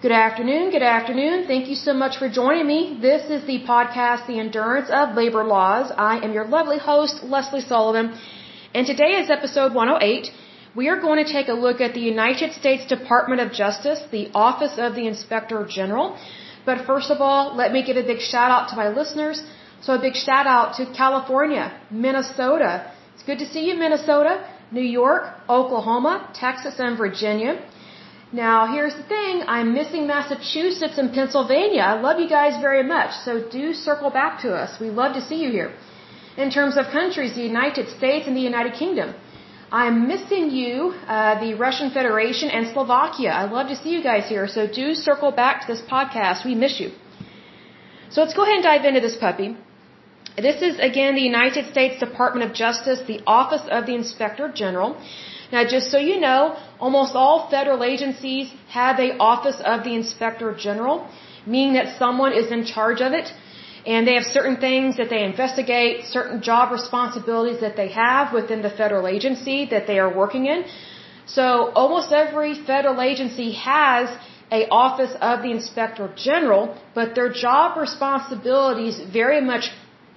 Good afternoon. Good afternoon. Thank you so much for joining me. This is the podcast, The Endurance of Labor Laws. I am your lovely host, Lesley Sullivan. And today is episode 108. We are going to take a look at the United States Department of Justice, the Office of the Inspector General. But first of all, let me give a big shout out to my listeners. So a big shout out to California, Minnesota. It's good to see you, Minnesota, New York, Oklahoma, Texas, and Virginia. Now, here's the thing. I'm missing Massachusetts and Pennsylvania. I love you guys very much. So do circle back to us. We love to see you here. In terms of countries, the United States and the United Kingdom. I'm missing you, uh, the Russian Federation and Slovakia. I love to see you guys here. So do circle back to this podcast. We miss you. So let's go ahead and dive into this puppy. This is again the United States Department of Justice, the Office of the Inspector General. Now, just so you know, almost all federal agencies have a Office of the Inspector General, meaning that someone is in charge of it, and they have certain things that they investigate, certain job responsibilities that they have within the federal agency that they are working in. So, almost every federal agency has a office of the inspector general, but their job responsibilities very much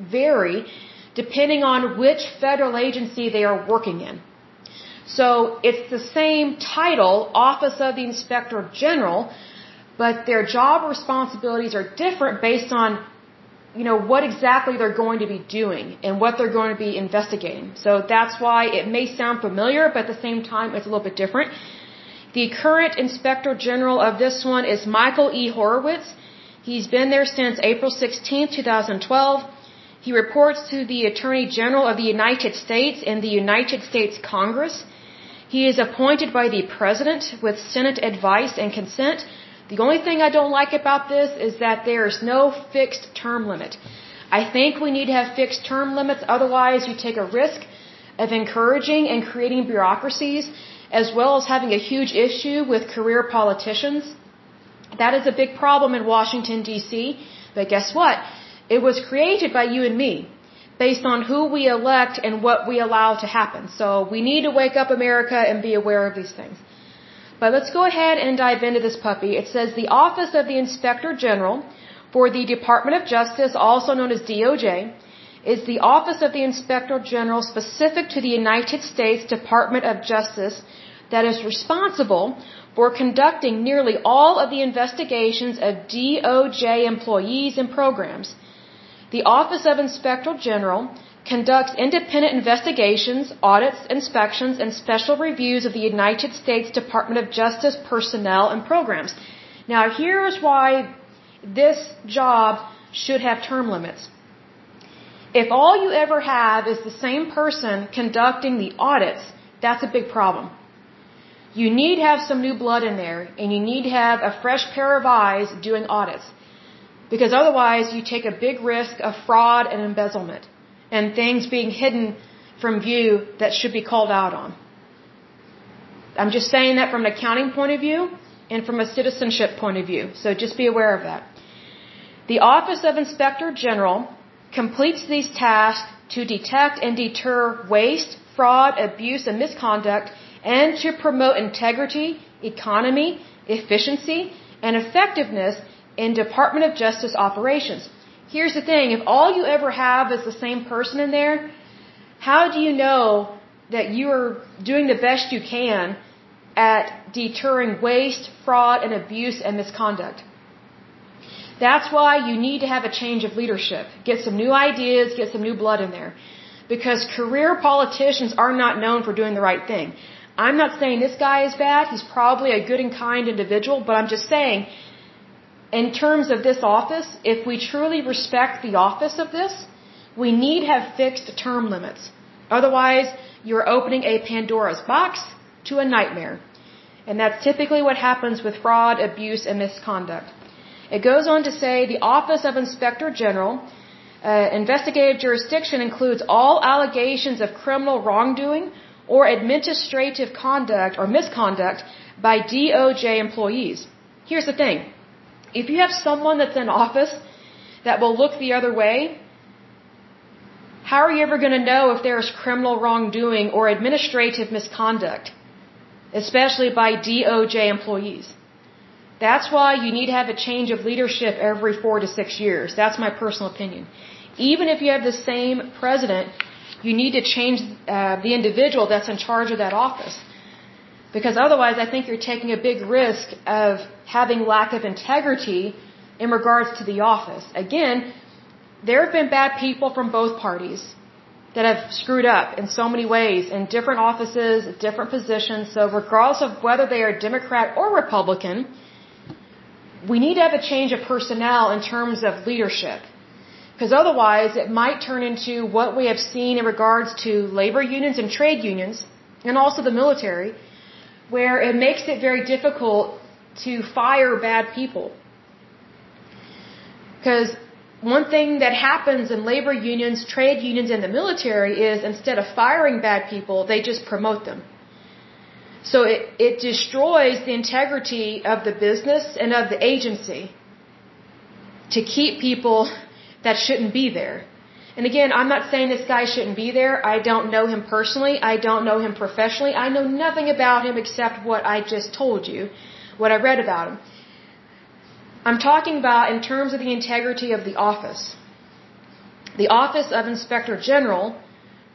vary depending on which federal agency they are working in. So it's the same title, Office of the Inspector General, but their job responsibilities are different based on you know what exactly they're going to be doing and what they're going to be investigating. So that's why it may sound familiar, but at the same time it's a little bit different. The current Inspector General of this one is Michael E. Horowitz. He's been there since April 16, 2012. He reports to the Attorney General of the United States and the United States Congress. He is appointed by the President with Senate advice and consent. The only thing I don't like about this is that there is no fixed term limit. I think we need to have fixed term limits, otherwise, you take a risk of encouraging and creating bureaucracies, as well as having a huge issue with career politicians. That is a big problem in Washington, D.C. But guess what? It was created by you and me based on who we elect and what we allow to happen. So we need to wake up America and be aware of these things. But let's go ahead and dive into this puppy. It says the Office of the Inspector General for the Department of Justice, also known as DOJ, is the Office of the Inspector General specific to the United States Department of Justice that is responsible for conducting nearly all of the investigations of DOJ employees and programs. The Office of Inspector General conducts independent investigations, audits, inspections, and special reviews of the United States Department of Justice personnel and programs. Now, here's why this job should have term limits. If all you ever have is the same person conducting the audits, that's a big problem. You need to have some new blood in there, and you need to have a fresh pair of eyes doing audits. Because otherwise, you take a big risk of fraud and embezzlement, and things being hidden from view that should be called out on. I'm just saying that from an accounting point of view and from a citizenship point of view, so just be aware of that. The Office of Inspector General completes these tasks to detect and deter waste, fraud, abuse, and misconduct and to promote integrity, economy, efficiency, and effectiveness in Department of Justice operations. Here's the thing, if all you ever have is the same person in there, how do you know that you are doing the best you can at deterring waste, fraud, and abuse and misconduct? That's why you need to have a change of leadership. Get some new ideas, get some new blood in there. Because career politicians are not known for doing the right thing. I'm not saying this guy is bad. He's probably a good and kind individual, but I'm just saying, in terms of this office, if we truly respect the office of this, we need have fixed term limits. Otherwise, you're opening a Pandora's box to a nightmare. And that's typically what happens with fraud, abuse, and misconduct. It goes on to say the Office of Inspector General, uh, investigative jurisdiction includes all allegations of criminal wrongdoing or administrative conduct or misconduct by DOJ employees. Here's the thing. If you have someone that's in office that will look the other way, how are you ever going to know if there's criminal wrongdoing or administrative misconduct, especially by DOJ employees? That's why you need to have a change of leadership every four to six years. That's my personal opinion. Even if you have the same president, you need to change uh, the individual that's in charge of that office. Because otherwise, I think you're taking a big risk of having lack of integrity in regards to the office. Again, there have been bad people from both parties that have screwed up in so many ways in different offices, different positions. So regardless of whether they are Democrat or Republican, we need to have a change of personnel in terms of leadership. Because otherwise, it might turn into what we have seen in regards to labor unions and trade unions, and also the military, where it makes it very difficult to fire bad people. Because one thing that happens in labor unions, trade unions, and the military is instead of firing bad people, they just promote them. So it, it destroys the integrity of the business and of the agency to keep people that shouldn't be there. And again, I'm not saying this guy shouldn't be there. I don't know him personally. I don't know him professionally. I know nothing about him except what I just told you, what I read about him. I'm talking about in terms of the integrity of the office. The Office of Inspector General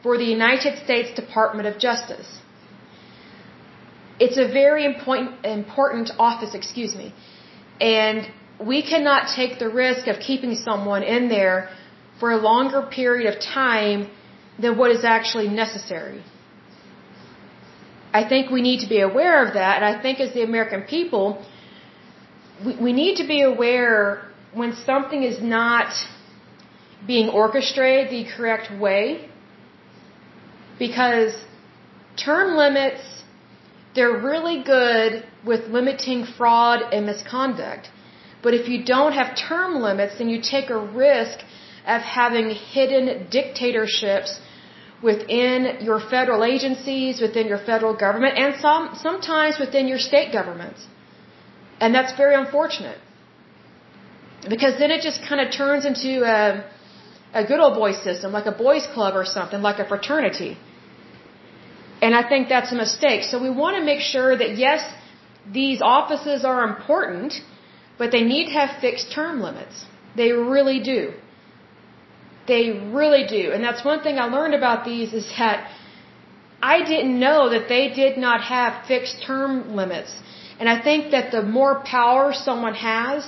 for the United States Department of Justice. It's a very important, important office, excuse me. And we cannot take the risk of keeping someone in there for a longer period of time than what is actually necessary. I think we need to be aware of that, and I think as the American people, we, we need to be aware when something is not being orchestrated the correct way, because term limits they're really good with limiting fraud and misconduct. But if you don't have term limits, then you take a risk of having hidden dictatorships within your federal agencies, within your federal government, and some, sometimes within your state governments. And that's very unfortunate. Because then it just kind of turns into a, a good old boy system, like a boys club or something, like a fraternity. And I think that's a mistake. So we want to make sure that yes, these offices are important, but they need to have fixed term limits. They really do. They really do. And that's one thing I learned about these is that I didn't know that they did not have fixed term limits. And I think that the more power someone has,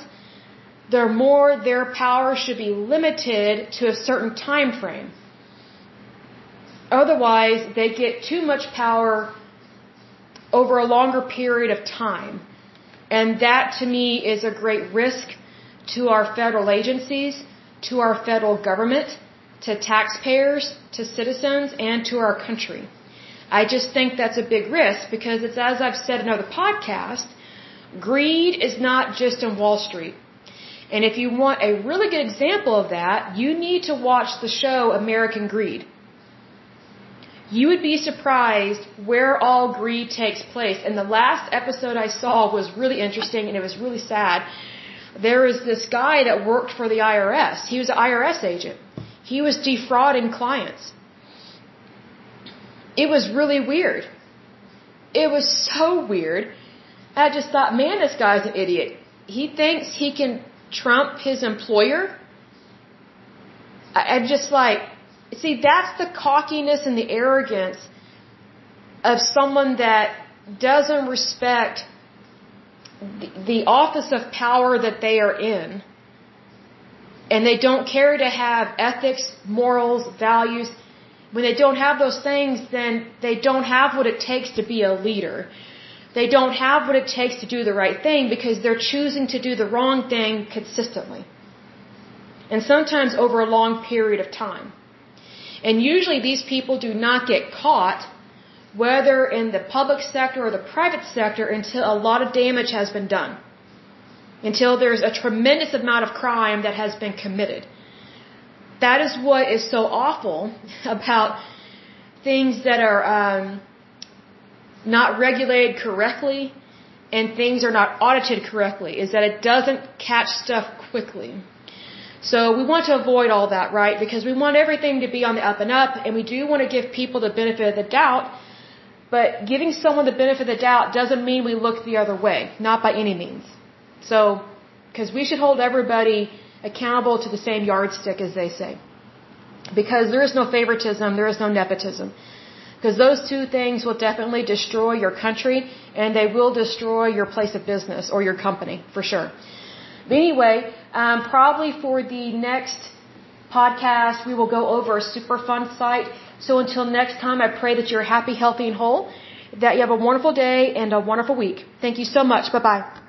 the more their power should be limited to a certain time frame. Otherwise, they get too much power over a longer period of time. And that to me is a great risk to our federal agencies, to our federal government, to taxpayers, to citizens, and to our country. I just think that's a big risk because it's as I've said in other podcasts, greed is not just in Wall Street. And if you want a really good example of that, you need to watch the show American Greed you would be surprised where all greed takes place. And the last episode I saw was really interesting and it was really sad. There was this guy that worked for the IRS. He was an IRS agent. He was defrauding clients. It was really weird. It was so weird. I just thought, man, this guy's an idiot. He thinks he can trump his employer. I'm just like, See, that's the cockiness and the arrogance of someone that doesn't respect the, office of power that they are in. And they don't care to have ethics, morals, values. When they don't have those things, then they don't have what it takes to be a leader. They don't have what it takes to do the right thing because they're choosing to do the wrong thing consistently. And sometimes over a long period of time. And usually these people do not get caught, whether in the public sector or the private sector, until a lot of damage has been done. Until there's a tremendous amount of crime that has been committed. That is what is so awful about things that are um, not regulated correctly and things are not audited correctly, is that it doesn't catch stuff quickly. So we want to avoid all that, right? Because we want everything to be on the up and up, and we do want to give people the benefit of the doubt. But giving someone the benefit of the doubt doesn't mean we look the other way, not by any means. So, because we should hold everybody accountable to the same yardstick, as they say. Because there is no favoritism, there is no nepotism. Because those two things will definitely destroy your country and they will destroy your place of business or your company, for sure. But anyway, um, probably for the next podcast, we will go over a Superfund site. So until next time, I pray that you're happy, healthy, and whole, that you have a wonderful day and a wonderful week. Thank you so much. Bye bye.